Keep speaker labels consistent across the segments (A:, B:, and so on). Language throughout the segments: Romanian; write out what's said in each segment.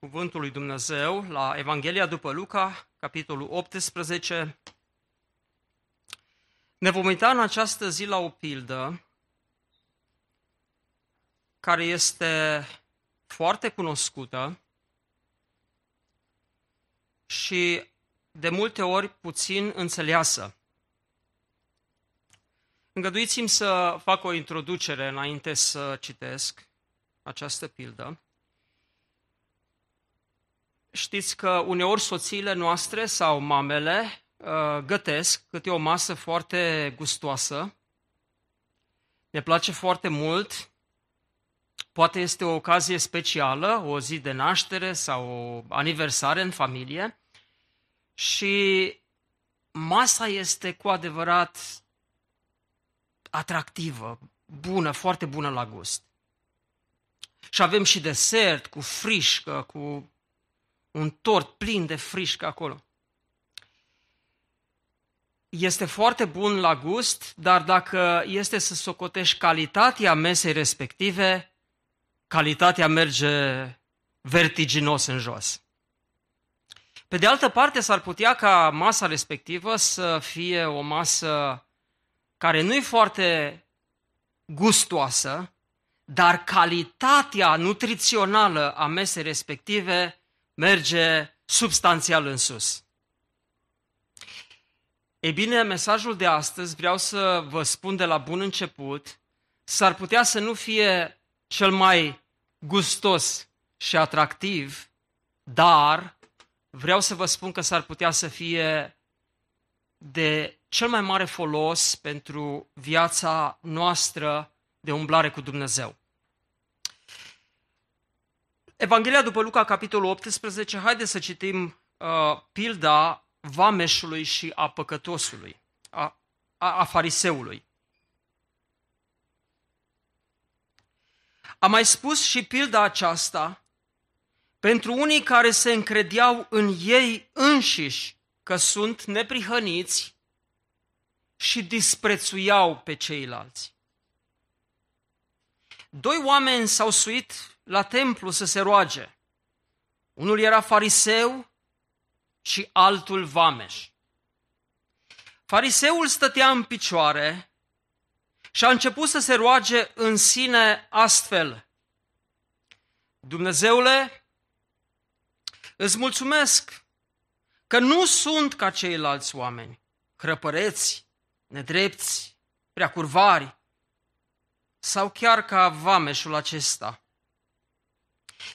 A: Cuvântul lui Dumnezeu la Evanghelia după Luca, capitolul 18. Ne vom uita în această zi la o pildă care este foarte cunoscută și de multe ori puțin înțeleasă. Îngăduiți-mi să fac o introducere înainte să citesc această pildă. Știți că uneori soțiile noastre sau mamele uh, gătesc câte o masă foarte gustoasă. Ne place foarte mult. Poate este o ocazie specială, o zi de naștere sau o aniversare în familie. Și masa este cu adevărat atractivă, bună, foarte bună la gust. Și avem și desert cu frișcă, cu un tort plin de frișcă acolo. Este foarte bun la gust, dar dacă este să socotești calitatea mesei respective, calitatea merge vertiginos în jos. Pe de altă parte, s-ar putea ca masa respectivă să fie o masă care nu e foarte gustoasă, dar calitatea nutrițională a mesei respective merge substanțial în sus. Ei bine, mesajul de astăzi vreau să vă spun de la bun început, s-ar putea să nu fie cel mai gustos și atractiv, dar vreau să vă spun că s-ar putea să fie de cel mai mare folos pentru viața noastră de umblare cu Dumnezeu. Evanghelia după Luca, capitolul 18, haideți să citim uh, pilda vameșului și a păcătosului, a, a, a fariseului. Am mai spus și pilda aceasta pentru unii care se încredeau în ei înșiși că sunt neprihăniți și disprețuiau pe ceilalți. Doi oameni s-au suit la templu să se roage. Unul era fariseu și altul vameș. Fariseul stătea în picioare și a început să se roage în sine astfel. Dumnezeule, îți mulțumesc că nu sunt ca ceilalți oameni, hrăpăreți, nedrepți, prea curvari, sau chiar ca vameșul acesta.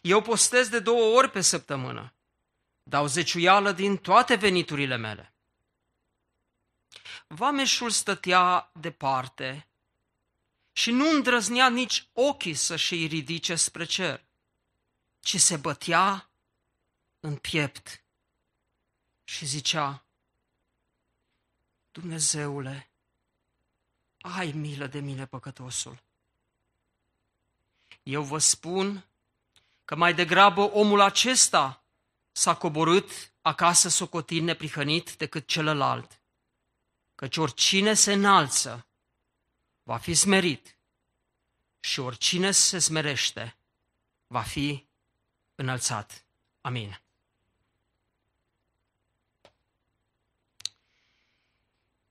A: Eu postez de două ori pe săptămână, dau zeciuială din toate veniturile mele. Vameșul stătea departe și nu îndrăznea nici ochii să-și ridice spre cer, ci se bătea în piept și zicea, Dumnezeule, ai milă de mine, păcătosul. Eu vă spun că mai degrabă omul acesta s-a coborât acasă socotit neprihănit decât celălalt. Căci oricine se înalță va fi smerit și oricine se smerește va fi înălțat. Amin.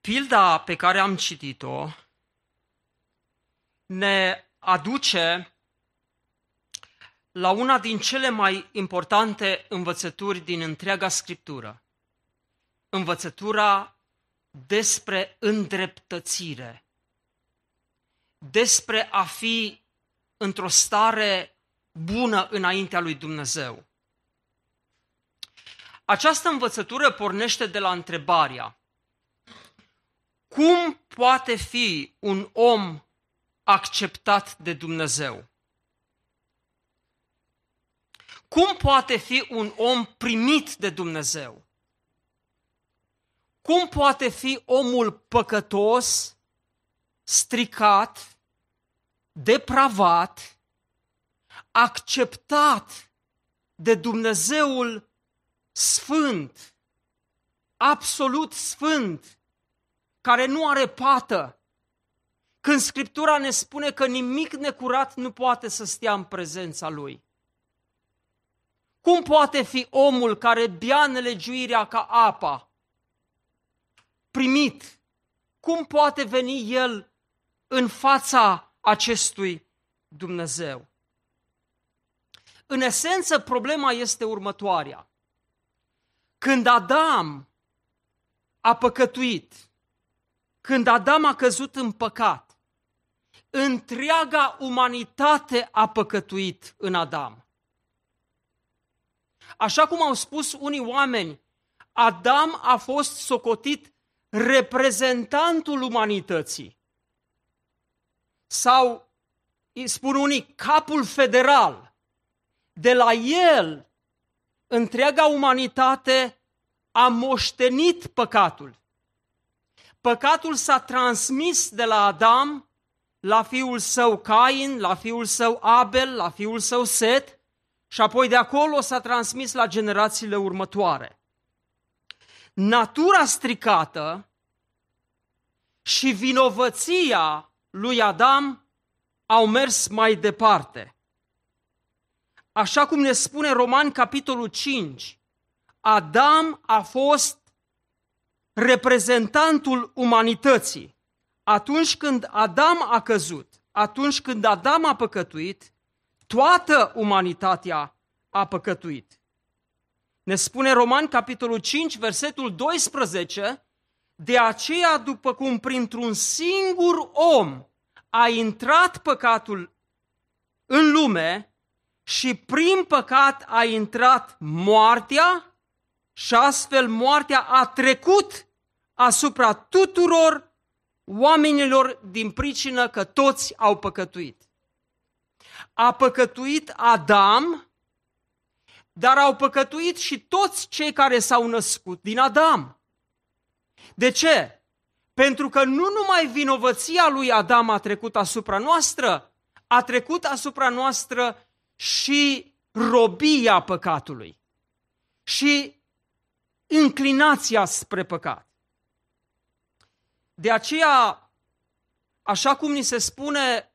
A: Pilda pe care am citit-o ne aduce la una din cele mai importante învățături din întreaga Scriptură. Învățătura despre îndreptățire, despre a fi într-o stare bună înaintea lui Dumnezeu. Această învățătură pornește de la întrebarea cum poate fi un om acceptat de Dumnezeu? Cum poate fi un om primit de Dumnezeu? Cum poate fi omul păcătos, stricat, depravat, acceptat de Dumnezeul sfânt, absolut sfânt, care nu are pată, când Scriptura ne spune că nimic necurat nu poate să stea în prezența Lui. Cum poate fi omul care bea nelegiuirea ca apa, primit, cum poate veni el în fața acestui Dumnezeu? În esență, problema este următoarea. Când Adam a păcătuit, când Adam a căzut în păcat, întreaga umanitate a păcătuit în Adam. Așa cum au spus unii oameni, Adam a fost socotit reprezentantul umanității. Sau, spun unii, capul federal. De la el, întreaga umanitate a moștenit păcatul. Păcatul s-a transmis de la Adam la fiul său Cain, la fiul său Abel, la fiul său Set și apoi de acolo s-a transmis la generațiile următoare. Natura stricată și vinovăția lui Adam au mers mai departe. Așa cum ne spune Roman capitolul 5, Adam a fost reprezentantul umanității. Atunci când Adam a căzut, atunci când Adam a păcătuit, toată umanitatea a păcătuit. Ne spune Roman, capitolul 5, versetul 12, de aceea, după cum printr-un singur om a intrat păcatul în lume și prin păcat a intrat moartea și astfel moartea a trecut asupra tuturor oamenilor din pricină că toți au păcătuit. A păcătuit Adam, dar au păcătuit și toți cei care s-au născut din Adam. De ce? Pentru că nu numai vinovăția lui Adam a trecut asupra noastră, a trecut asupra noastră și robia păcatului și inclinația spre păcat. De aceea, așa cum ni se spune,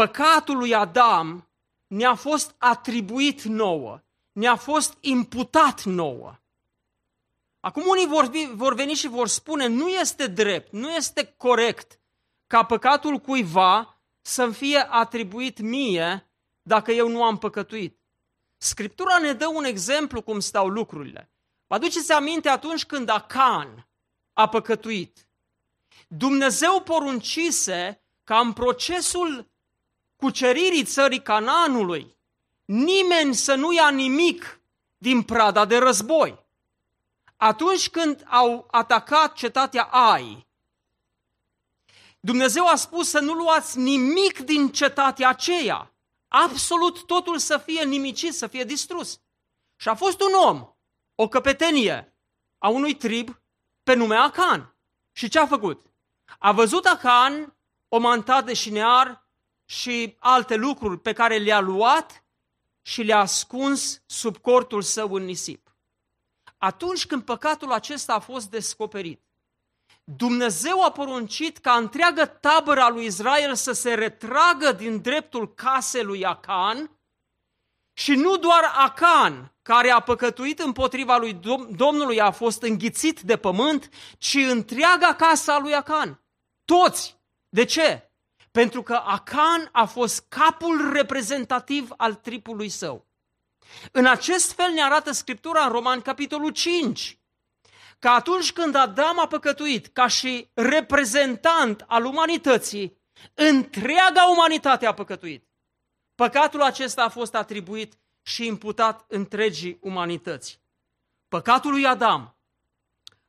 A: păcatul lui Adam ne-a fost atribuit nouă, ne-a fost imputat nouă. Acum unii vor, vor veni și vor spune, nu este drept, nu este corect ca păcatul cuiva să-mi fie atribuit mie dacă eu nu am păcătuit. Scriptura ne dă un exemplu cum stau lucrurile. Vă aduceți aminte atunci când Acan a păcătuit. Dumnezeu poruncise ca în procesul cuceririi țării Canaanului nimeni să nu ia nimic din prada de război. Atunci când au atacat cetatea Ai, Dumnezeu a spus să nu luați nimic din cetatea aceea. Absolut totul să fie nimicit, să fie distrus. Și a fost un om, o căpetenie a unui trib pe nume Acan. Și ce a făcut? A văzut Acan o mantat de șinear și alte lucruri pe care le-a luat și le-a ascuns sub cortul său în nisip atunci când păcatul acesta a fost descoperit, Dumnezeu a poruncit ca întreagă tabăra lui Israel să se retragă din dreptul casei lui Acan și nu doar Acan, care a păcătuit împotriva lui Domnului, a fost înghițit de pământ, ci întreaga casa lui Acan. Toți. De ce? Pentru că Acan a fost capul reprezentativ al tripului său. În acest fel ne arată Scriptura în Roman, capitolul 5, că atunci când Adam a păcătuit ca și reprezentant al umanității, întreaga umanitate a păcătuit. Păcatul acesta a fost atribuit și imputat întregii umanități. Păcatul lui Adam,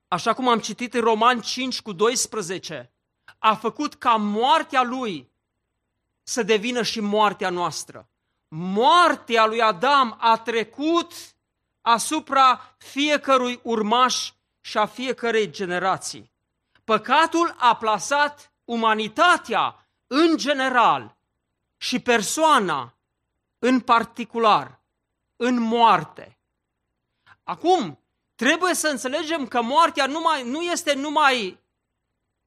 A: așa cum am citit în Roman 5 cu 12, a făcut ca moartea lui să devină și moartea noastră moartea lui Adam a trecut asupra fiecărui urmaș și a fiecărei generații. Păcatul a plasat umanitatea în general și persoana în particular în moarte. Acum, trebuie să înțelegem că moartea numai, nu este numai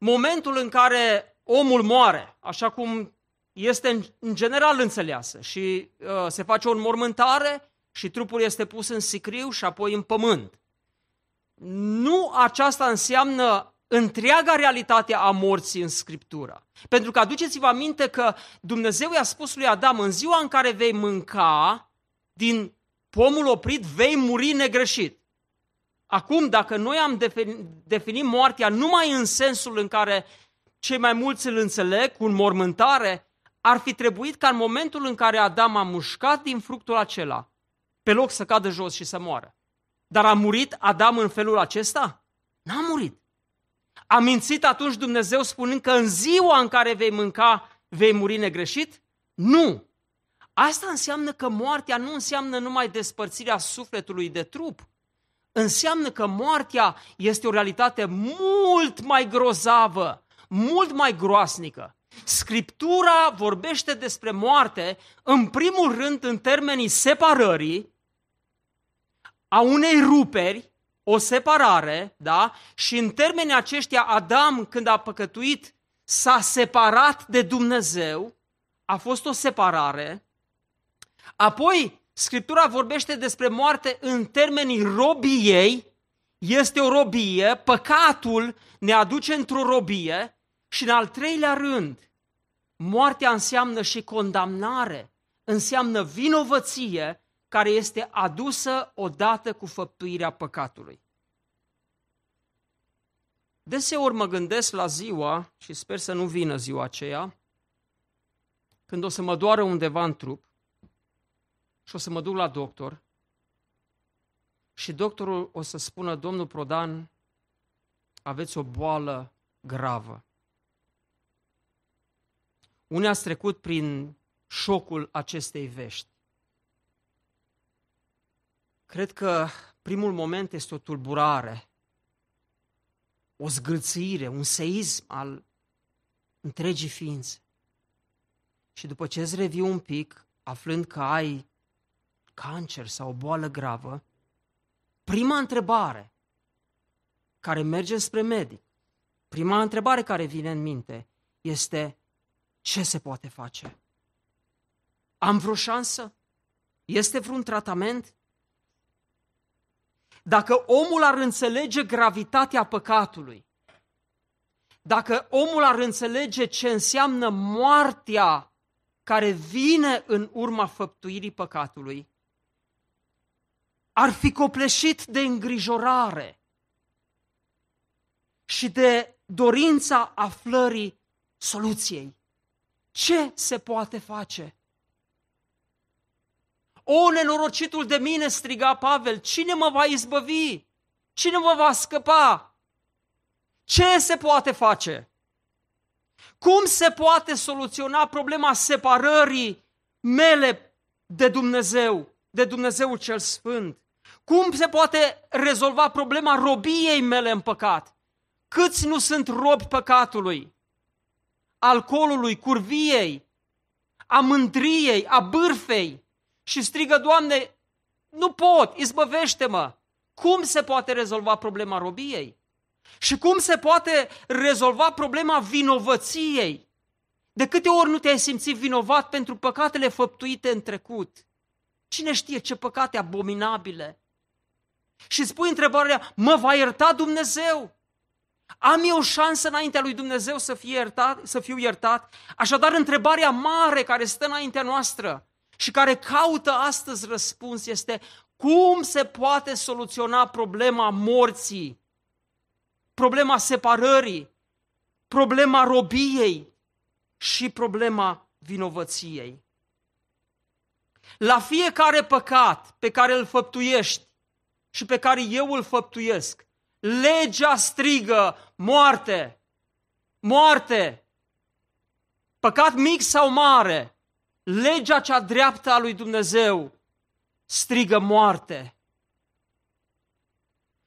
A: momentul în care omul moare, așa cum este în, în general înțeleasă și uh, se face o înmormântare și trupul este pus în sicriu și apoi în pământ. Nu aceasta înseamnă întreaga realitate a morții în Scriptură. Pentru că aduceți-vă aminte că Dumnezeu i-a spus lui Adam, în ziua în care vei mânca din pomul oprit, vei muri negreșit. Acum, dacă noi am definit moartea numai în sensul în care cei mai mulți îl înțeleg, cu înmormântare, ar fi trebuit ca în momentul în care Adam a mușcat din fructul acela, pe loc să cadă jos și să moară. Dar a murit Adam în felul acesta? N-a murit. A mințit atunci Dumnezeu spunând că în ziua în care vei mânca, vei muri negreșit? Nu. Asta înseamnă că moartea nu înseamnă numai despărțirea sufletului de trup. Înseamnă că moartea este o realitate mult mai grozavă, mult mai groasnică. Scriptura vorbește despre moarte, în primul rând, în termenii separării, a unei ruperi, o separare, da? Și în termenii aceștia, Adam, când a păcătuit, s-a separat de Dumnezeu, a fost o separare. Apoi, Scriptura vorbește despre moarte în termenii robiei, este o robie, păcatul ne aduce într-o robie și în al treilea rând, moartea înseamnă și condamnare, înseamnă vinovăție care este adusă odată cu făptuirea păcatului. Deseori mă gândesc la ziua, și sper să nu vină ziua aceea, când o să mă doară undeva în trup și o să mă duc la doctor și doctorul o să spună, domnul Prodan, aveți o boală gravă. Unii ați trecut prin șocul acestei vești. Cred că primul moment este o tulburare, o zgâlțire, un seism al întregii ființe. Și după ce îți revii un pic, aflând că ai cancer sau o boală gravă, prima întrebare care merge spre medic, prima întrebare care vine în minte este ce se poate face? Am vreo șansă? Este vreun tratament? Dacă omul ar înțelege gravitatea păcatului, dacă omul ar înțelege ce înseamnă moartea care vine în urma făptuirii păcatului, ar fi copleșit de îngrijorare și de dorința aflării soluției. Ce se poate face? O, nenorocitul de mine, striga Pavel, cine mă va izbăvi? Cine mă va scăpa? Ce se poate face? Cum se poate soluționa problema separării mele de Dumnezeu, de Dumnezeul cel Sfânt? Cum se poate rezolva problema robiei mele în păcat? Câți nu sunt robi păcatului? alcoolului, curviei, a mândriei, a bârfei și strigă, Doamne, nu pot, izbăvește-mă. Cum se poate rezolva problema robiei? Și cum se poate rezolva problema vinovăției? De câte ori nu te-ai simțit vinovat pentru păcatele făptuite în trecut? Cine știe ce păcate abominabile? Și spui întrebarea, mă va ierta Dumnezeu? Am eu o șansă înaintea lui Dumnezeu să, fie iertat, să fiu iertat? Așadar, întrebarea mare care stă înaintea noastră și care caută astăzi răspuns este cum se poate soluționa problema morții, problema separării, problema robiei și problema vinovăției. La fiecare păcat pe care îl făptuiești și pe care eu îl făptuiesc, legea strigă moarte, moarte, păcat mic sau mare, legea cea dreaptă a lui Dumnezeu strigă moarte?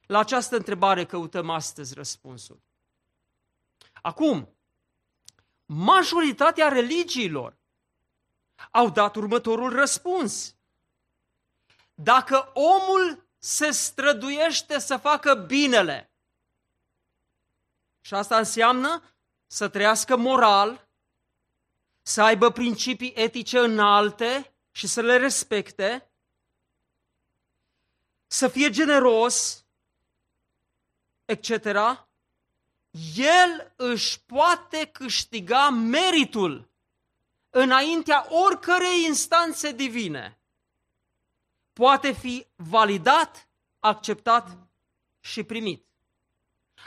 A: La această întrebare căutăm astăzi răspunsul. Acum, majoritatea religiilor au dat următorul răspuns. Dacă omul se străduiește să facă binele, și asta înseamnă să trăiască moral, să aibă principii etice înalte și să le respecte, să fie generos, etc., el își poate câștiga meritul înaintea oricărei instanțe divine. Poate fi validat, acceptat și primit.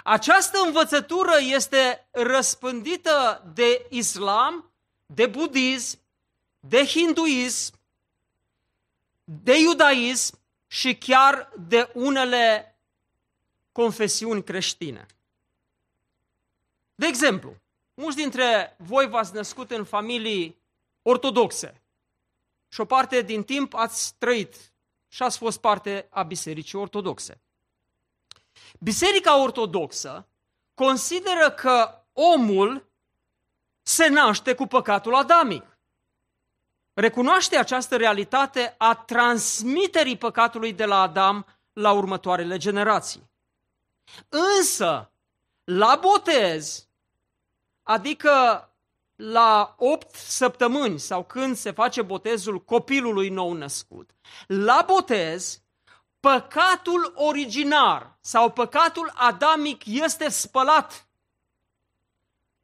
A: Această învățătură este răspândită de islam, de budism, de hinduism, de iudaism și chiar de unele confesiuni creștine. De exemplu, mulți dintre voi v-ați născut în familii ortodoxe și o parte din timp ați trăit și ați fost parte a bisericii ortodoxe. Biserica ortodoxă consideră că omul se naște cu păcatul adamic. Recunoaște această realitate a transmiterii păcatului de la Adam la următoarele generații. Însă, la botez, adică la 8 săptămâni sau când se face botezul copilului nou născut, la botez, păcatul originar sau păcatul adamic este spălat.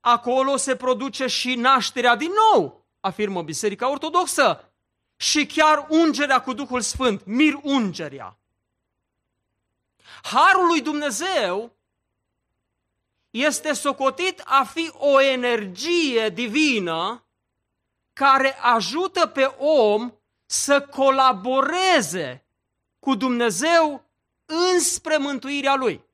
A: Acolo se produce și nașterea din nou, afirmă Biserica Ortodoxă, și chiar ungerea cu Duhul Sfânt, mir ungerea. Harul lui Dumnezeu este socotit a fi o energie divină care ajută pe om să colaboreze cu Dumnezeu înspre mântuirea lui.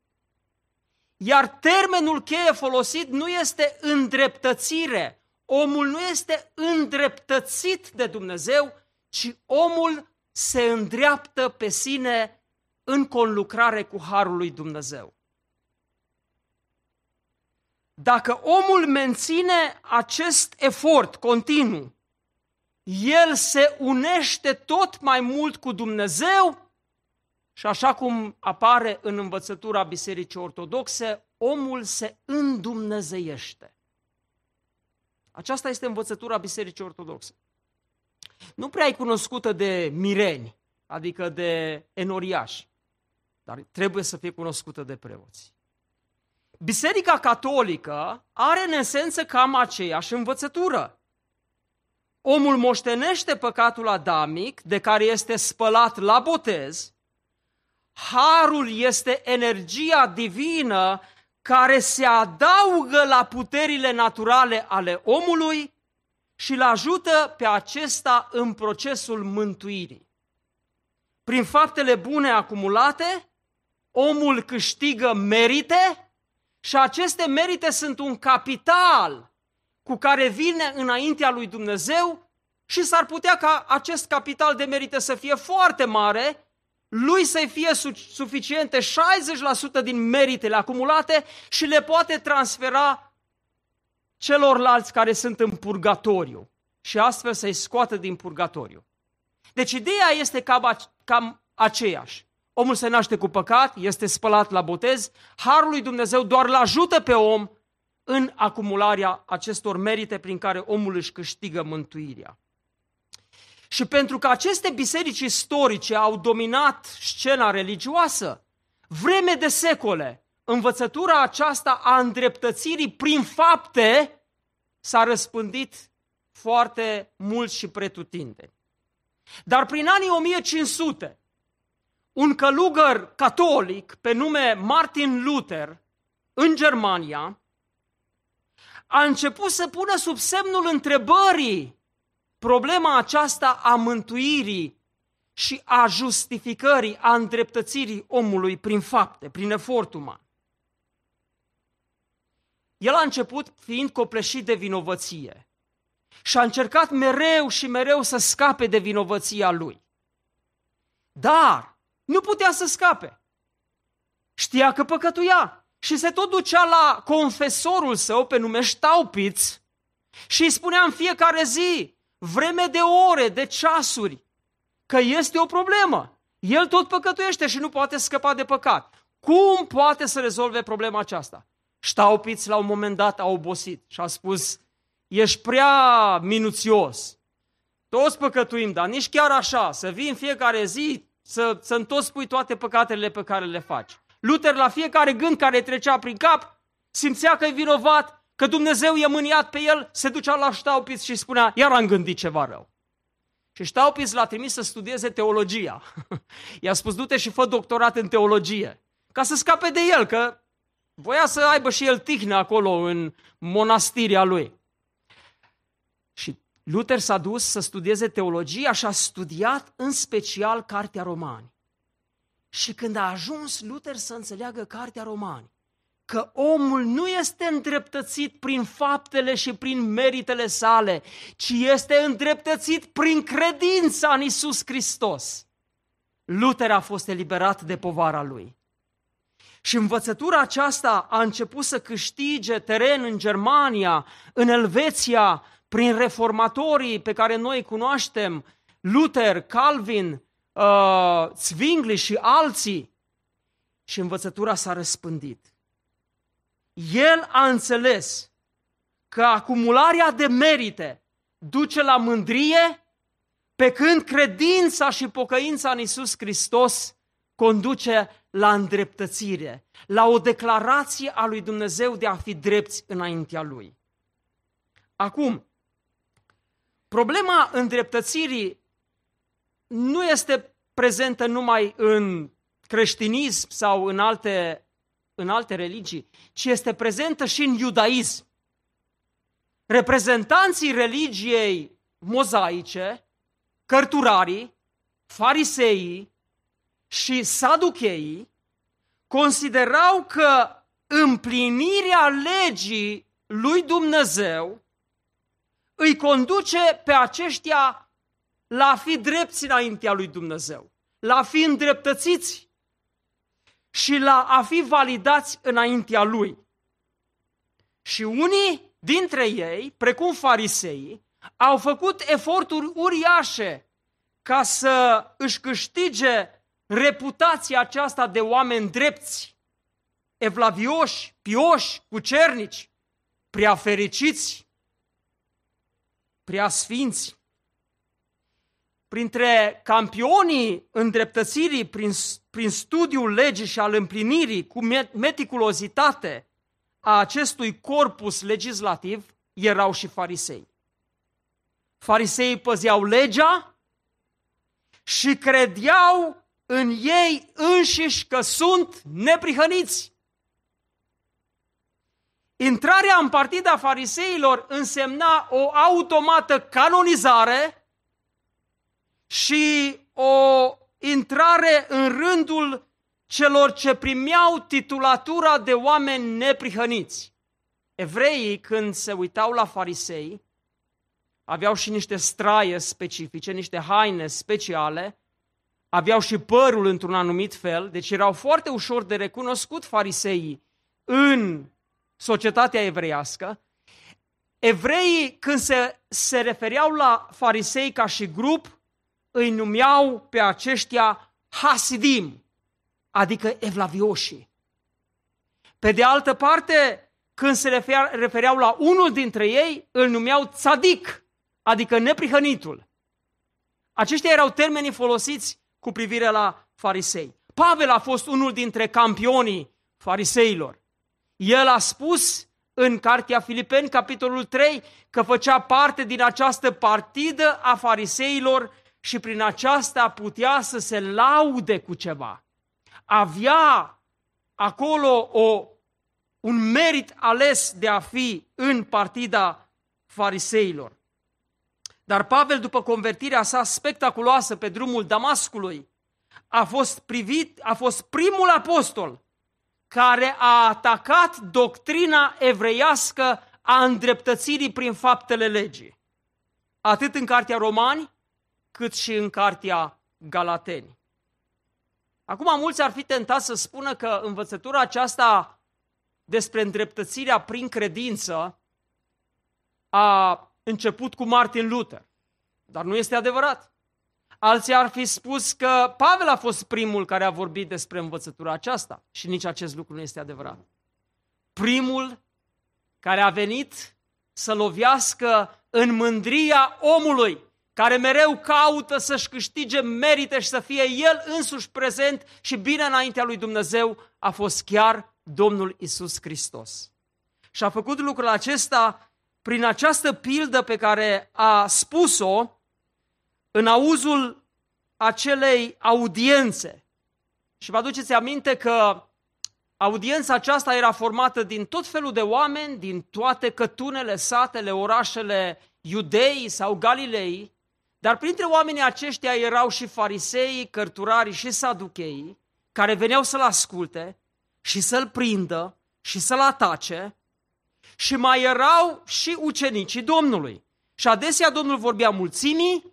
A: Iar termenul cheie folosit nu este îndreptățire. Omul nu este îndreptățit de Dumnezeu, ci omul se îndreaptă pe sine în conlucrare cu Harul lui Dumnezeu. Dacă omul menține acest efort continuu, el se unește tot mai mult cu Dumnezeu și așa cum apare în învățătura Bisericii Ortodoxe, omul se îndumnezeiește. Aceasta este învățătura Bisericii Ortodoxe. Nu prea e cunoscută de mireni, adică de enoriași, dar trebuie să fie cunoscută de preoți. Biserica Catolică are în esență cam aceeași învățătură. Omul moștenește păcatul adamic, de care este spălat la botez. Harul este energia divină care se adaugă la puterile naturale ale omului și îl ajută pe acesta în procesul mântuirii. Prin faptele bune acumulate, omul câștigă merite și aceste merite sunt un capital cu care vine înaintea lui Dumnezeu și s-ar putea ca acest capital de merite să fie foarte mare, lui să fie suficiente 60% din meritele acumulate și le poate transfera celorlalți care sunt în purgatoriu și astfel să-i scoată din purgatoriu. Deci ideea este cam, cam aceeași. Omul se naște cu păcat, este spălat la botez, harul lui Dumnezeu doar îl ajută pe om în acumularea acestor merite prin care omul își câștigă mântuirea. Și pentru că aceste biserici istorice au dominat scena religioasă, vreme de secole, învățătura aceasta a îndreptățirii prin fapte s-a răspândit foarte mult și pretutinde. Dar prin anii 1500, un călugăr catolic pe nume Martin Luther în Germania a început să pună sub semnul întrebării problema aceasta a mântuirii și a justificării, a îndreptățirii omului prin fapte, prin efort uman. El a început fiind copleșit de vinovăție și a încercat mereu și mereu să scape de vinovăția lui. Dar nu putea să scape. Știa că păcătuia și se tot ducea la confesorul său pe nume Ștaupiț și îi spunea în fiecare zi, vreme de ore, de ceasuri, că este o problemă. El tot păcătuiește și nu poate scăpa de păcat. Cum poate să rezolve problema aceasta? Ștaupiț la un moment dat a obosit și a spus, ești prea minuțios. Toți păcătuim, dar nici chiar așa, să vii în fiecare zi, să, să tot spui toate păcatele pe care le faci. Luther la fiecare gând care trecea prin cap, simțea că e vinovat, că Dumnezeu i-a mâniat pe el, se ducea la Staupitz și spunea, iar am gândit ceva rău. Și Staupitz l-a trimis să studieze teologia. I-a spus, du-te și fă doctorat în teologie, ca să scape de el, că voia să aibă și el tihnă acolo în monastiria lui. Și Luther s-a dus să studieze teologia și a studiat în special Cartea Romani. Și când a ajuns Luther să înțeleagă Cartea Romani, că omul nu este îndreptățit prin faptele și prin meritele sale, ci este îndreptățit prin credința în Isus Hristos. Luther a fost eliberat de povara lui. Și învățătura aceasta a început să câștige teren în Germania, în Elveția, prin reformatorii pe care noi îi cunoaștem, Luther, Calvin, uh, Zwingli și alții. Și învățătura s-a răspândit. El a înțeles că acumularea de merite duce la mândrie, pe când credința și pocăința în Isus Hristos conduce la îndreptățire, la o declarație a lui Dumnezeu de a fi drepți înaintea Lui. Acum, problema îndreptățirii nu este prezentă numai în creștinism sau în alte, în alte religii, ci este prezentă și în iudaism. Reprezentanții religiei mozaice, cărturarii, fariseii și saducheii considerau că împlinirea legii lui Dumnezeu îi conduce pe aceștia la a fi drepți înaintea lui Dumnezeu, la a fi îndreptățiți și la a fi validați înaintea lui. Și unii dintre ei, precum fariseii, au făcut eforturi uriașe ca să își câștige reputația aceasta de oameni drepți, evlavioși, pioși, cucernici, prea fericiți, prea sfinți printre campionii îndreptățirii prin, prin studiul legii și al împlinirii cu meticulozitate a acestui corpus legislativ erau și farisei. Fariseii păzeau legea și credeau în ei înșiși că sunt neprihăniți. Intrarea în partida fariseilor însemna o automată canonizare și o intrare în rândul celor ce primeau titulatura de oameni neprihăniți. Evreii, când se uitau la farisei, aveau și niște straie specifice, niște haine speciale, aveau și părul într-un anumit fel, deci erau foarte ușor de recunoscut fariseii în societatea evreiască. Evreii, când se, se refereau la farisei ca și grup, îi numeau pe aceștia Hasidim, adică evlavioși. Pe de altă parte, când se refereau la unul dintre ei, îl numeau tzadic, adică neprihănitul. Aceștia erau termenii folosiți cu privire la farisei. Pavel a fost unul dintre campionii fariseilor. El a spus în Cartea Filipeni, capitolul 3, că făcea parte din această partidă a fariseilor și prin aceasta putea să se laude cu ceva. Avea acolo o, un merit ales de a fi în partida fariseilor. Dar Pavel, după convertirea sa spectaculoasă pe drumul Damascului, a fost privit, a fost primul apostol care a atacat doctrina evreiască a îndreptățirii prin faptele legii. atât în cartea Romani, cât și în cartea Galateni. Acum, mulți ar fi tentați să spună că învățătura aceasta despre îndreptățirea prin credință a început cu Martin Luther. Dar nu este adevărat. Alții ar fi spus că Pavel a fost primul care a vorbit despre învățătura aceasta și nici acest lucru nu este adevărat. Primul care a venit să lovească în mândria omului, care mereu caută să-și câștige merite și să fie el însuși prezent și bine înaintea lui Dumnezeu, a fost chiar Domnul Isus Hristos. Și a făcut lucrul acesta prin această pildă pe care a spus-o în auzul acelei audiențe. Și vă aduceți aminte că audiența aceasta era formată din tot felul de oameni, din toate cătunele, satele, orașele iudei sau galilei, dar printre oamenii aceștia erau și farisei, cărturarii și saducheii, care veneau să-l asculte și să-l prindă și să-l atace, și mai erau și ucenicii Domnului. Și adesea Domnul vorbea mulțimii,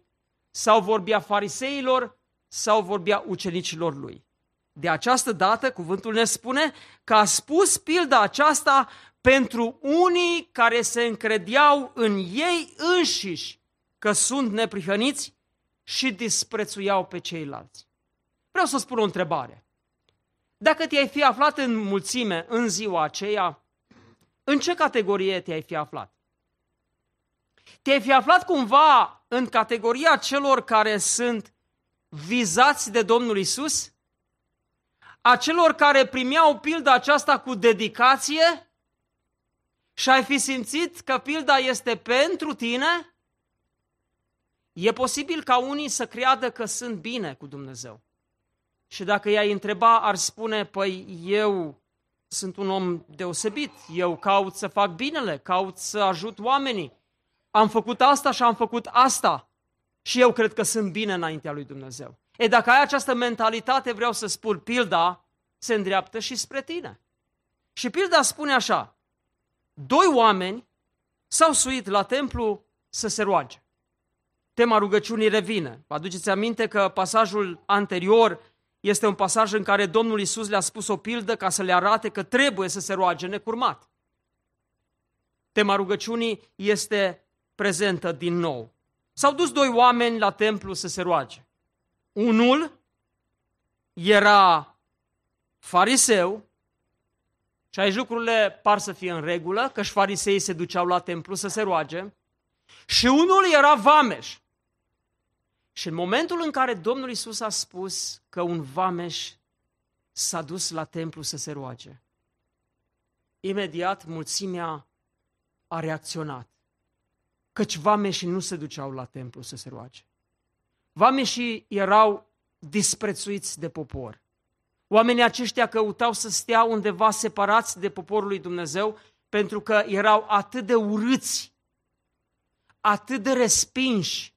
A: sau vorbea fariseilor, sau vorbea ucenicilor lui. De această dată, cuvântul ne spune că a spus pilda aceasta pentru unii care se încredeau în ei înșiși că sunt neprihăniți și disprețuiau pe ceilalți. Vreau să spun o întrebare. Dacă te-ai fi aflat în mulțime în ziua aceea, în ce categorie te-ai fi aflat? Te-ai fi aflat cumva în categoria celor care sunt vizați de Domnul Isus? A celor care primeau pilda aceasta cu dedicație? Și ai fi simțit că pilda este pentru tine? E posibil ca unii să creadă că sunt bine cu Dumnezeu. Și dacă i-ai întreba, ar spune, păi eu sunt un om deosebit, eu caut să fac binele, caut să ajut oamenii. Am făcut asta și am făcut asta și eu cred că sunt bine înaintea lui Dumnezeu. E, dacă ai această mentalitate, vreau să spun, pilda se îndreaptă și spre tine. Și pilda spune așa, doi oameni s-au suit la templu să se roage. Tema rugăciunii revine. Vă aduceți aminte că pasajul anterior este un pasaj în care Domnul Isus le-a spus o pildă ca să le arate că trebuie să se roage necurmat. Tema rugăciunii este prezentă din nou. S-au dus doi oameni la templu să se roage. Unul era fariseu, și aici lucrurile par să fie în regulă, că și fariseii se duceau la templu să se roage, și unul era vameș. Și în momentul în care Domnul Isus a spus că un vameș s-a dus la templu să se roage, imediat mulțimea a reacționat. Căci vameșii nu se duceau la templu să se roage. Vameșii erau disprețuiți de popor. Oamenii aceștia căutau să stea undeva separați de poporul lui Dumnezeu pentru că erau atât de urâți, atât de respinși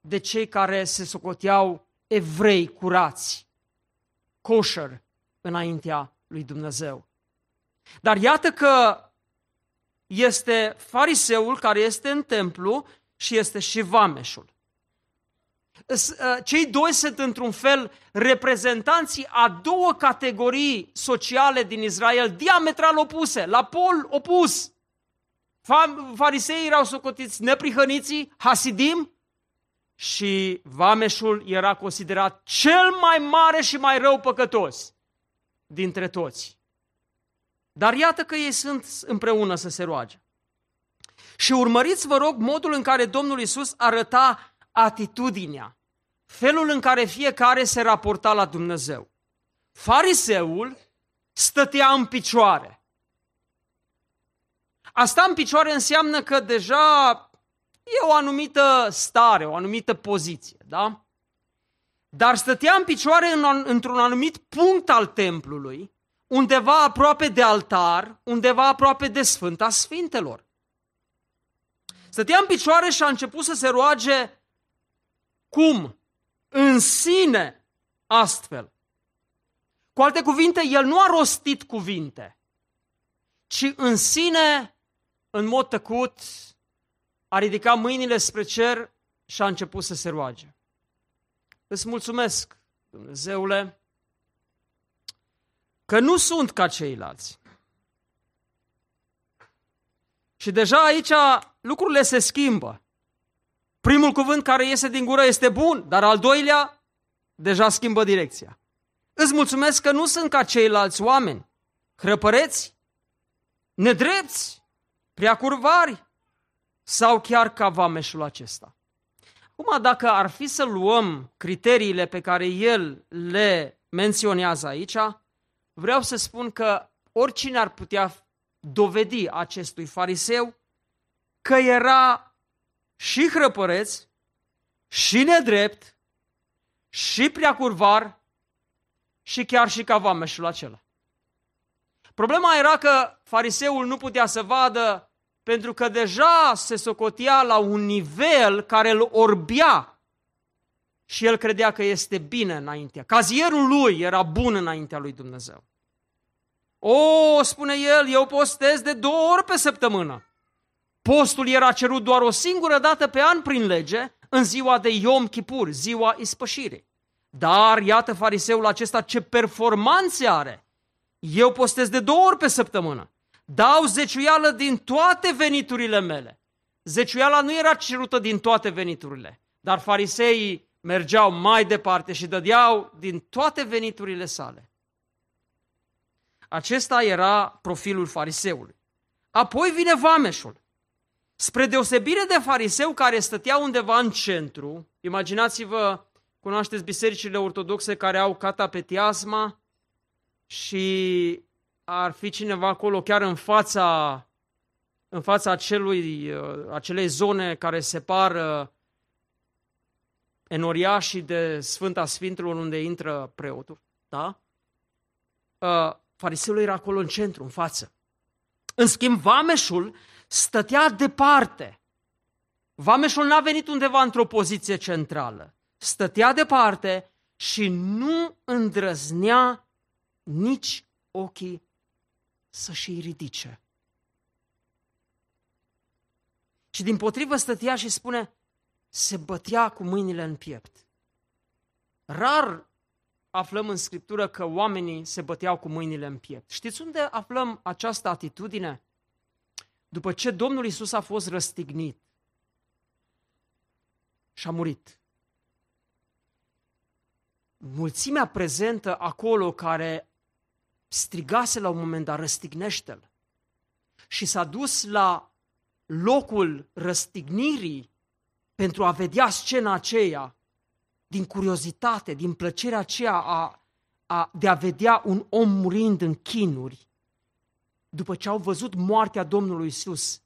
A: de cei care se socoteau evrei curați, kosher, înaintea lui Dumnezeu. Dar iată că este fariseul care este în templu și este și vameșul. Ă, cei doi sunt într-un fel reprezentanții a două categorii sociale din Israel diametral opuse, la pol opus. Fariseii erau socotiți neprihăniții, hasidim, și vameșul era considerat cel mai mare și mai rău păcătos dintre toți. Dar iată că ei sunt împreună să se roage. Și urmăriți, vă rog, modul în care Domnul Isus arăta atitudinea, felul în care fiecare se raporta la Dumnezeu. Fariseul stătea în picioare. Asta în picioare înseamnă că deja e o anumită stare, o anumită poziție, da? Dar stătea în picioare în, într-un anumit punct al templului, undeva aproape de altar, undeva aproape de Sfânta Sfintelor. Stătea în picioare și a început să se roage cum? În sine astfel. Cu alte cuvinte, el nu a rostit cuvinte, ci în sine, în mod tăcut, a ridicat mâinile spre cer și a început să se roage. Îți mulțumesc, Dumnezeule, că nu sunt ca ceilalți. Și deja aici lucrurile se schimbă. Primul cuvânt care iese din gură este bun, dar al doilea deja schimbă direcția. Îți mulțumesc că nu sunt ca ceilalți oameni, hrăpăreți, nedrepți, prea curvari sau chiar ca vameșul acesta. Acum, dacă ar fi să luăm criteriile pe care el le menționează aici, vreau să spun că oricine ar putea dovedi acestui fariseu că era și hrăpăreț, și nedrept, și prea curvar, și chiar și ca vameșul acela. Problema era că fariseul nu putea să vadă pentru că deja se socotea la un nivel care îl orbia și el credea că este bine înaintea. Cazierul lui era bun înaintea lui Dumnezeu. O, spune el, eu postez de două ori pe săptămână. Postul era cerut doar o singură dată pe an prin lege, în ziua de Yom Kippur, ziua ispășirii. Dar iată fariseul acesta ce performanțe are. Eu postez de două ori pe săptămână. Dau zeciuială din toate veniturile mele. Zeciuiala nu era cerută din toate veniturile, dar fariseii mergeau mai departe și dădeau din toate veniturile sale. Acesta era profilul fariseului. Apoi vine vameșul. Spre deosebire de fariseu care stătea undeva în centru, imaginați-vă, cunoașteți bisericile ortodoxe care au catapetiasma și ar fi cineva acolo chiar în fața, în fața acelui, acelei zone care separă enoriașii de Sfânta Sfintelor unde intră preotul, da? Uh, fariseul era acolo în centru, în față. În schimb, vameșul stătea departe. Vameșul n-a venit undeva într-o poziție centrală. Stătea departe și nu îndrăznea nici ochii să-și ridice. Și din potrivă stătea și spune, se bătea cu mâinile în piept. Rar aflăm în Scriptură că oamenii se băteau cu mâinile în piept. Știți unde aflăm această atitudine? După ce Domnul Isus a fost răstignit și a murit. Mulțimea prezentă acolo care strigase la un moment dat, răstignește-l. Și s-a dus la locul răstignirii pentru a vedea scena aceea, din curiozitate, din plăcerea aceea a, a, de a vedea un om murind în chinuri, după ce au văzut moartea Domnului Isus,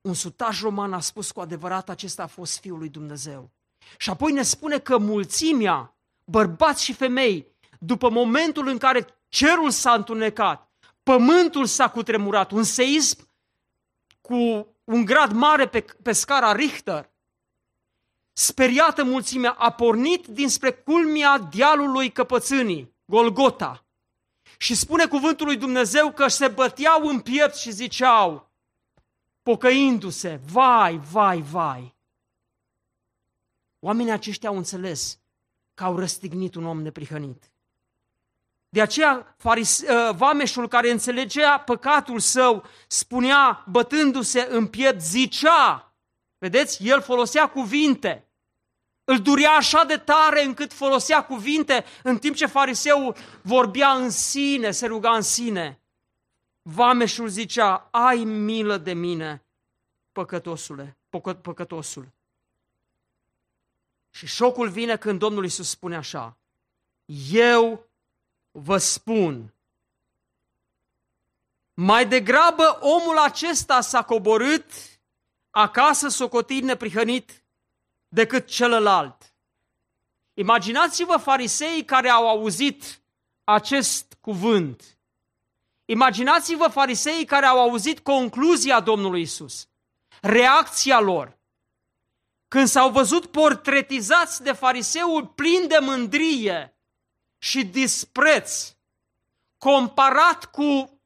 A: un sutaj roman a spus cu adevărat acesta a fost Fiul lui Dumnezeu. Și apoi ne spune că mulțimea, bărbați și femei, după momentul în care cerul s-a întunecat, pământul s-a cutremurat, un seism cu un grad mare pe, pe scara Richter, speriată mulțimea a pornit dinspre culmia dealului căpățânii, Golgota. Și spune cuvântul lui Dumnezeu că se băteau în piept și ziceau, pocăindu-se, vai, vai, vai. Oamenii aceștia au înțeles că au răstignit un om neprihănit. De aceea, faris, uh, vameșul care înțelegea păcatul său, spunea, bătându-se în piept, zicea, vedeți, el folosea cuvinte, îl durea așa de tare încât folosea cuvinte, în timp ce fariseul vorbea în sine, se ruga în sine. Vameșul zicea, ai milă de mine, păcătosule, păcă, păcătosul. Și șocul vine când Domnul Iisus spune așa, eu vă spun, mai degrabă omul acesta s-a coborât acasă socotit neprihănit decât celălalt. Imaginați-vă fariseii care au auzit acest cuvânt. Imaginați-vă fariseii care au auzit concluzia Domnului Isus, reacția lor. Când s-au văzut portretizați de fariseul plin de mândrie, și dispreț comparat cu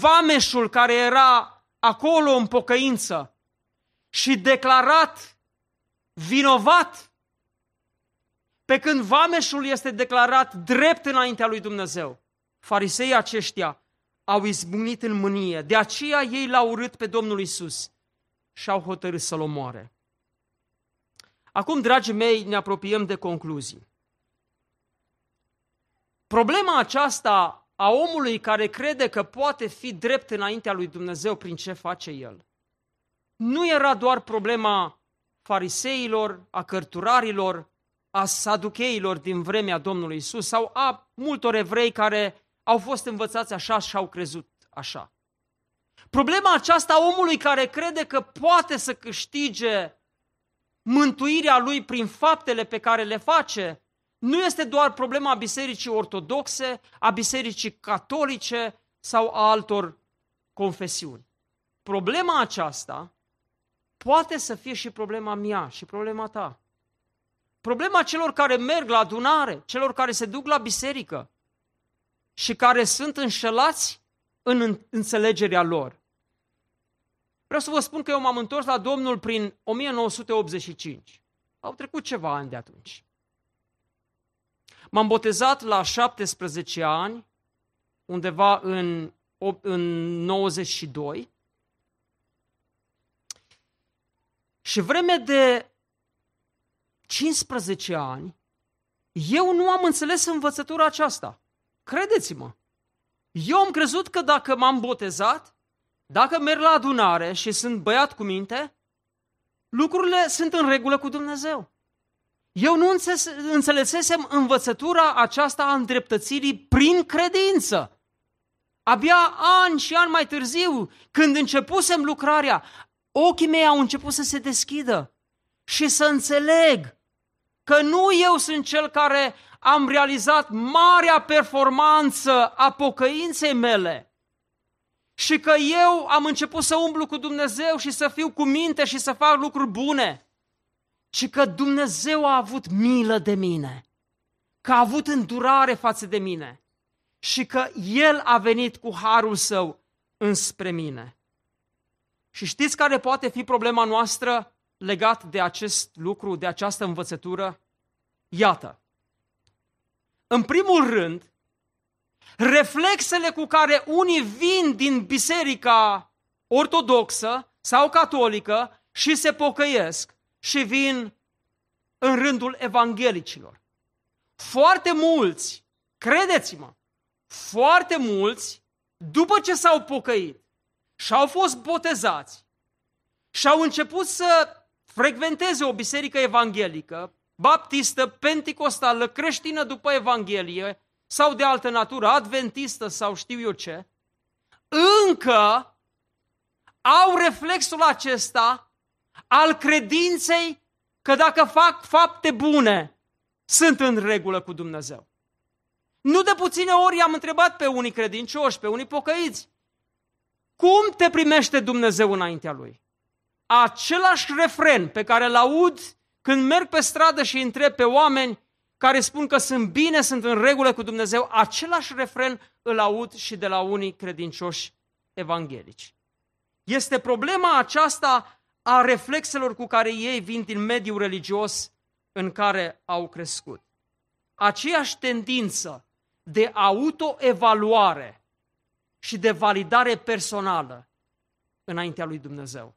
A: vameșul care era acolo în pocăință. Și declarat vinovat, pe când vameșul este declarat drept înaintea lui Dumnezeu. Fariseii aceștia au izbunit în mânie, de aceea ei l-au urât pe Domnul Isus și au hotărât să-l omoare. Acum, dragii mei, ne apropiem de concluzii. Problema aceasta a omului care crede că poate fi drept înaintea lui Dumnezeu prin ce face el, nu era doar problema fariseilor, a cărturarilor, a saducheilor din vremea Domnului Isus sau a multor evrei care au fost învățați așa și au crezut așa. Problema aceasta a omului care crede că poate să câștige mântuirea lui prin faptele pe care le face, nu este doar problema bisericii ortodoxe, a bisericii catolice sau a altor confesiuni. Problema aceasta poate să fie și problema mea și problema ta. Problema celor care merg la adunare, celor care se duc la biserică și care sunt înșelați în înțelegerea lor. Vreau să vă spun că eu m-am întors la Domnul prin 1985. Au trecut ceva ani de atunci. M-am botezat la 17 ani, undeva în, în 92. Și vreme de 15 ani, eu nu am înțeles învățătura aceasta. Credeți-mă. Eu am crezut că dacă m-am botezat, dacă merg la adunare și sunt băiat cu minte, lucrurile sunt în regulă cu Dumnezeu. Eu nu înțelesesem învățătura aceasta a îndreptățirii prin credință. Abia ani și ani mai târziu, când începusem lucrarea, ochii mei au început să se deschidă și să înțeleg că nu eu sunt cel care am realizat marea performanță a pocăinței mele și că eu am început să umblu cu Dumnezeu și să fiu cu minte și să fac lucruri bune, ci că Dumnezeu a avut milă de mine, că a avut îndurare față de mine și că El a venit cu harul său înspre mine. Și știți care poate fi problema noastră legat de acest lucru, de această învățătură? Iată, în primul rând, reflexele cu care unii vin din biserica ortodoxă sau catolică și se pocăiesc și vin în rândul evanghelicilor. Foarte mulți, credeți-mă, foarte mulți, după ce s-au pocăit și au fost botezați și au început să frecventeze o biserică evanghelică, baptistă, penticostală, creștină după Evanghelie sau de altă natură, adventistă sau știu eu ce, încă au reflexul acesta al credinței că dacă fac fapte bune, sunt în regulă cu Dumnezeu. Nu de puține ori am întrebat pe unii credincioși, pe unii pocăiți, cum te primește Dumnezeu înaintea Lui? Același refren pe care îl aud când merg pe stradă și întreb pe oameni care spun că sunt bine, sunt în regulă cu Dumnezeu, același refren îl aud și de la unii credincioși evanghelici. Este problema aceasta a reflexelor cu care ei vin din mediul religios în care au crescut. Aceeași tendință de autoevaluare și de validare personală înaintea lui Dumnezeu.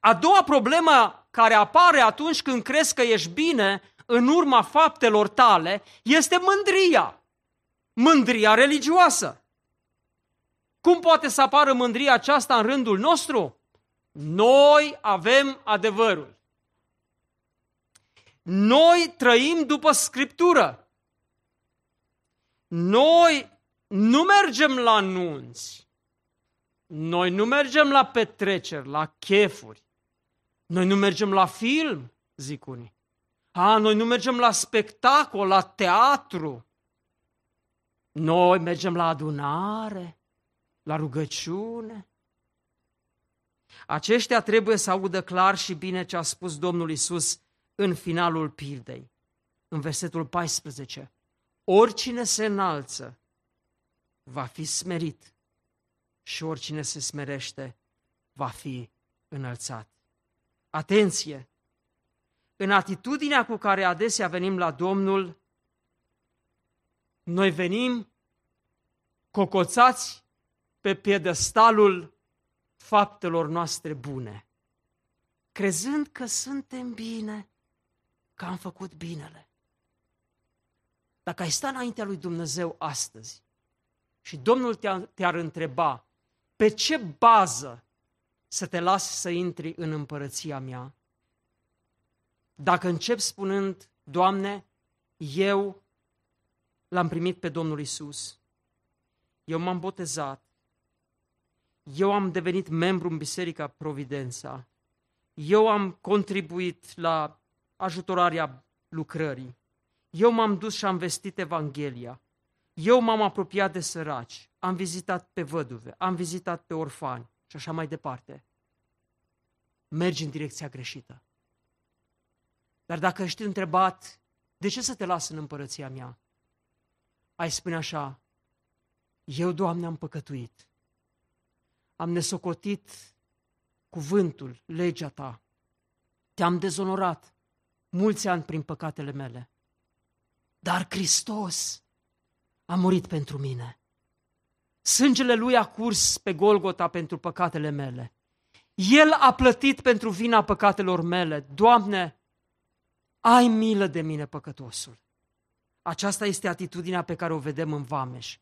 A: A doua problemă care apare atunci când crezi că ești bine în urma faptelor tale este mândria. Mândria religioasă. Cum poate să apară mândria aceasta în rândul nostru? Noi avem adevărul. Noi trăim după Scriptură. Noi nu mergem la nunți. Noi nu mergem la petreceri, la chefuri. Noi nu mergem la film, zic unii. A, noi nu mergem la spectacol, la teatru. Noi mergem la adunare, la rugăciune. Aceștia trebuie să audă clar și bine ce a spus Domnul Isus în finalul pildei, în versetul 14. Oricine se înalță va fi smerit și oricine se smerește va fi înălțat. Atenție! În atitudinea cu care adesea venim la Domnul, noi venim cocoțați pe piedestalul faptelor noastre bune, crezând că suntem bine, că am făcut binele. Dacă ai sta înaintea lui Dumnezeu astăzi și Domnul te-ar, întreba pe ce bază să te las să intri în împărăția mea, dacă încep spunând, Doamne, eu l-am primit pe Domnul Isus, eu m-am botezat, eu am devenit membru în Biserica Providența, eu am contribuit la ajutorarea lucrării, eu m-am dus și am vestit Evanghelia, eu m-am apropiat de săraci, am vizitat pe văduve, am vizitat pe orfani și așa mai departe. Mergi în direcția greșită. Dar dacă ești întrebat, de ce să te las în împărăția mea? Ai spune așa, eu, Doamne, am păcătuit. Am nesocotit cuvântul, legea Ta. Te-am dezonorat mulți ani prin păcatele mele. Dar Hristos a murit pentru mine. Sângele Lui a curs pe Golgota pentru păcatele mele. El a plătit pentru vina păcatelor mele. Doamne, ai milă de mine, păcătosul. Aceasta este atitudinea pe care o vedem în Vameș.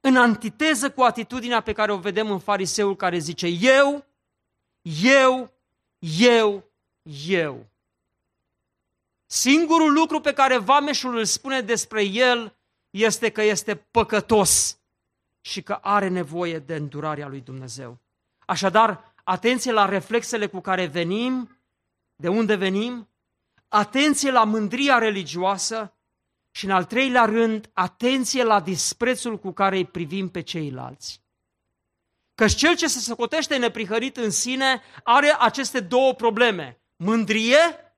A: În antiteză cu atitudinea pe care o vedem în fariseul care zice eu, eu, eu, eu. Singurul lucru pe care Vameșul îl spune despre el este că este păcătos și că are nevoie de îndurarea lui Dumnezeu. Așadar, atenție la reflexele cu care venim, de unde venim, atenție la mândria religioasă și, în al treilea rând, atenție la disprețul cu care îi privim pe ceilalți. Căci cel ce se socotește neprihărit în sine are aceste două probleme. Mândrie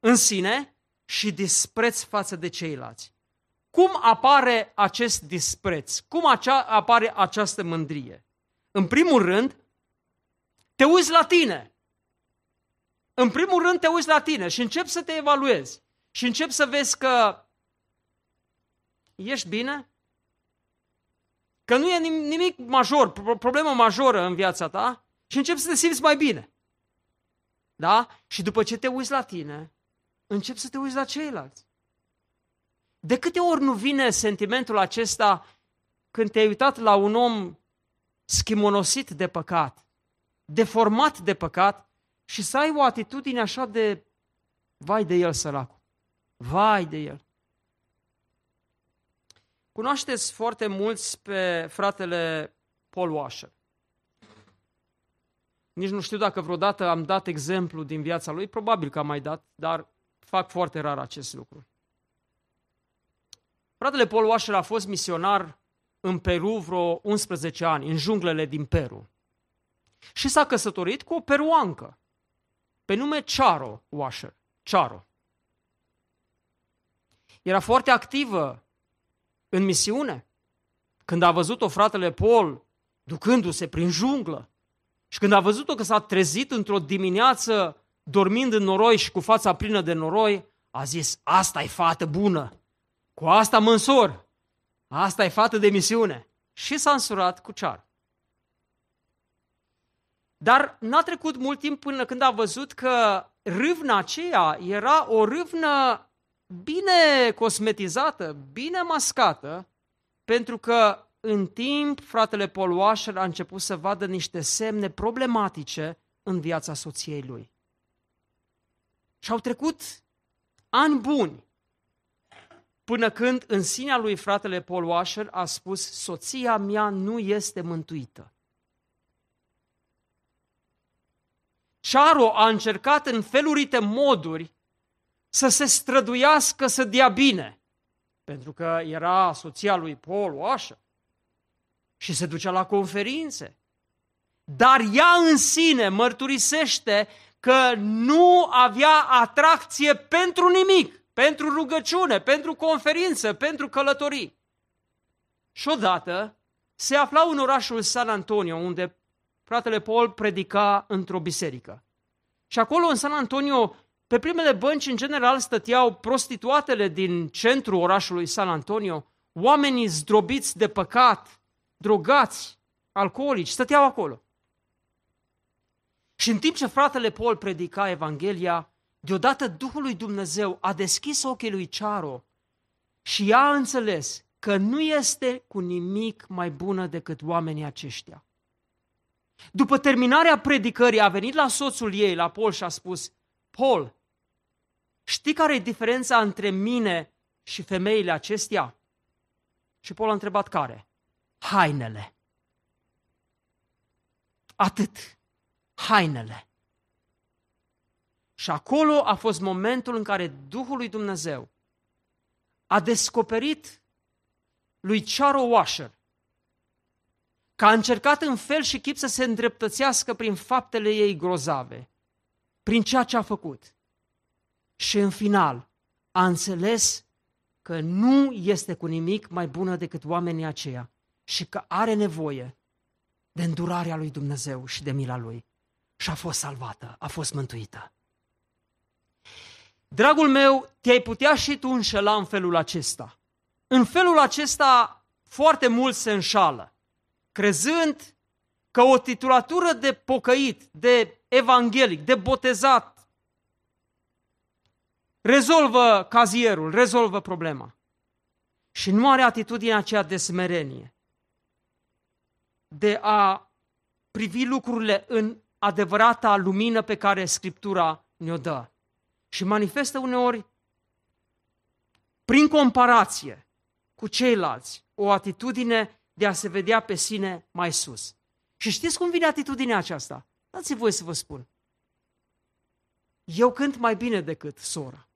A: în sine și dispreț față de ceilalți. Cum apare acest dispreț? Cum acea, apare această mândrie? În primul rând, te uiți la tine. În primul rând te uiți la tine și începi să te evaluezi. Și începi să vezi că ești bine, că nu e nimic major, problemă majoră în viața ta și începi să te simți mai bine. Da? Și după ce te uiți la tine, începi să te uiți la ceilalți. De câte ori nu vine sentimentul acesta când te-ai uitat la un om schimonosit de păcat, deformat de păcat și să ai o atitudine așa de vai de el săracul, vai de el. Cunoașteți foarte mulți pe fratele Paul Washer. Nici nu știu dacă vreodată am dat exemplu din viața lui, probabil că am mai dat, dar fac foarte rar acest lucru. Fratele Paul Washer a fost misionar în Peru vreo 11 ani, în junglele din Peru. Și s-a căsătorit cu o peruancă, pe nume Charo Washer. Charo. Era foarte activă în misiune. Când a văzut-o fratele Paul ducându-se prin junglă și când a văzut-o că s-a trezit într-o dimineață dormind în noroi și cu fața plină de noroi, a zis, asta e fată bună, cu asta mă însor, asta e fată de misiune. Și s-a însurat cu cear. Dar n-a trecut mult timp până când a văzut că râvna aceea era o râvnă bine cosmetizată, bine mascată, pentru că în timp fratele Paul Washer a început să vadă niște semne problematice în viața soției lui. Și au trecut ani buni până când în sinea lui fratele Paul Washer a spus soția mea nu este mântuită. Charo a încercat în felurite moduri să se străduiască să dea bine, pentru că era soția lui Paul Washer și se ducea la conferințe. Dar ea în sine mărturisește că nu avea atracție pentru nimic, pentru rugăciune, pentru conferință, pentru călătorii. Și odată se afla în orașul San Antonio, unde
B: fratele Paul predica într-o biserică. Și acolo în San Antonio, pe primele bănci, în general, stăteau prostituatele din centrul orașului San Antonio, oamenii zdrobiți de păcat, drogați, alcoolici, stăteau acolo. Și în timp ce fratele Paul predica Evanghelia, deodată Duhul lui Dumnezeu a deschis ochii lui Charo și ea a înțeles că nu este cu nimic mai bună decât oamenii aceștia. După terminarea predicării, a venit la soțul ei, la Paul, și a spus, Paul, știi care e diferența între mine și femeile acestea? Și Paul a întrebat care? Hainele. Atât. Hainele. Și acolo a fost momentul în care Duhul lui Dumnezeu a descoperit lui Charo Washer că a încercat în fel și chip să se îndreptățească prin faptele ei grozave, prin ceea ce a făcut. Și în final a înțeles că nu este cu nimic mai bună decât oamenii aceia și că are nevoie de îndurarea lui Dumnezeu și de mila lui. Și a fost salvată, a fost mântuită. Dragul meu, te-ai putea și tu înșela în felul acesta. În felul acesta foarte mult se înșală, crezând că o titulatură de pocăit, de evanghelic, de botezat, rezolvă cazierul, rezolvă problema. Și nu are atitudinea aceea de smerenie, de a privi lucrurile în adevărata lumină pe care Scriptura ne-o dă. Și manifestă uneori, prin comparație cu ceilalți, o atitudine de a se vedea pe sine mai sus. Și știți cum vine atitudinea aceasta? Dați-mi voi să vă spun. Eu cânt mai bine decât sora.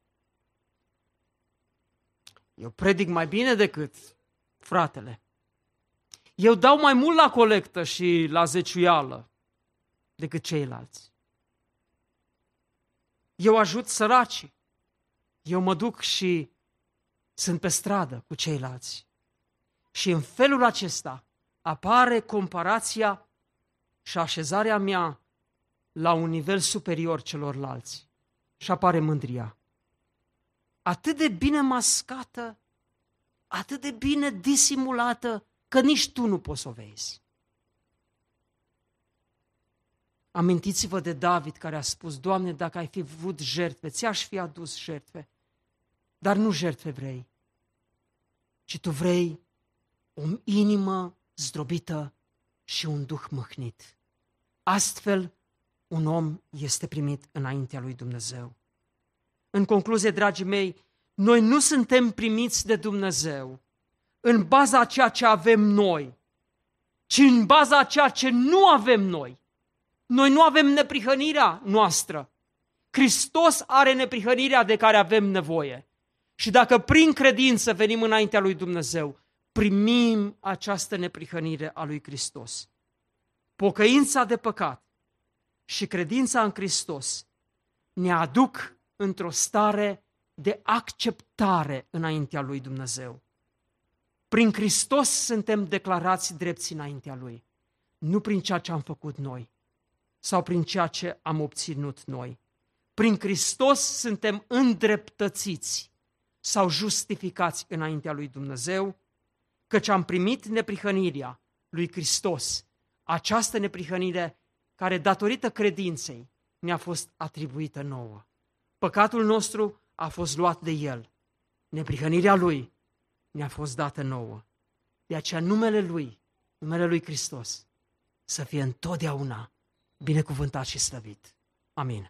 B: Eu predic mai bine decât fratele. Eu dau mai mult la colectă și la zeciuială decât ceilalți. Eu ajut săracii. Eu mă duc și sunt pe stradă cu ceilalți. Și în felul acesta apare comparația și așezarea mea la un nivel superior celorlalți. Și apare mândria. Atât de bine mascată, atât de bine disimulată, că nici tu nu poți să o vezi. Amintiți-vă de David care a spus, Doamne, dacă ai fi vrut jertfe, ți-aș fi adus jertfe, dar nu jertfe vrei, ci tu vrei o inimă zdrobită și un duh mâhnit. Astfel, un om este primit înaintea lui Dumnezeu. În concluzie, dragii mei, noi nu suntem primiți de Dumnezeu în baza a ceea ce avem noi, ci în baza a ceea ce nu avem noi. Noi nu avem neprihănirea noastră. Hristos are neprihănirea de care avem nevoie. Și dacă prin credință venim înaintea lui Dumnezeu, primim această neprihănire a lui Hristos. Pocăința de păcat și credința în Hristos ne aduc într-o stare de acceptare înaintea lui Dumnezeu. Prin Hristos suntem declarați drepți înaintea lui, nu prin ceea ce am făcut noi sau prin ceea ce am obținut noi. Prin Hristos suntem îndreptățiți sau justificați înaintea lui Dumnezeu, căci am primit neprihănirea lui Hristos, această neprihănire care, datorită credinței, ne-a fost atribuită nouă. Păcatul nostru a fost luat de El. Neprihănirea Lui ne-a fost dată nouă. De aceea numele Lui, numele Lui Hristos, să fie întotdeauna binecuvântat și slăvit. Amin.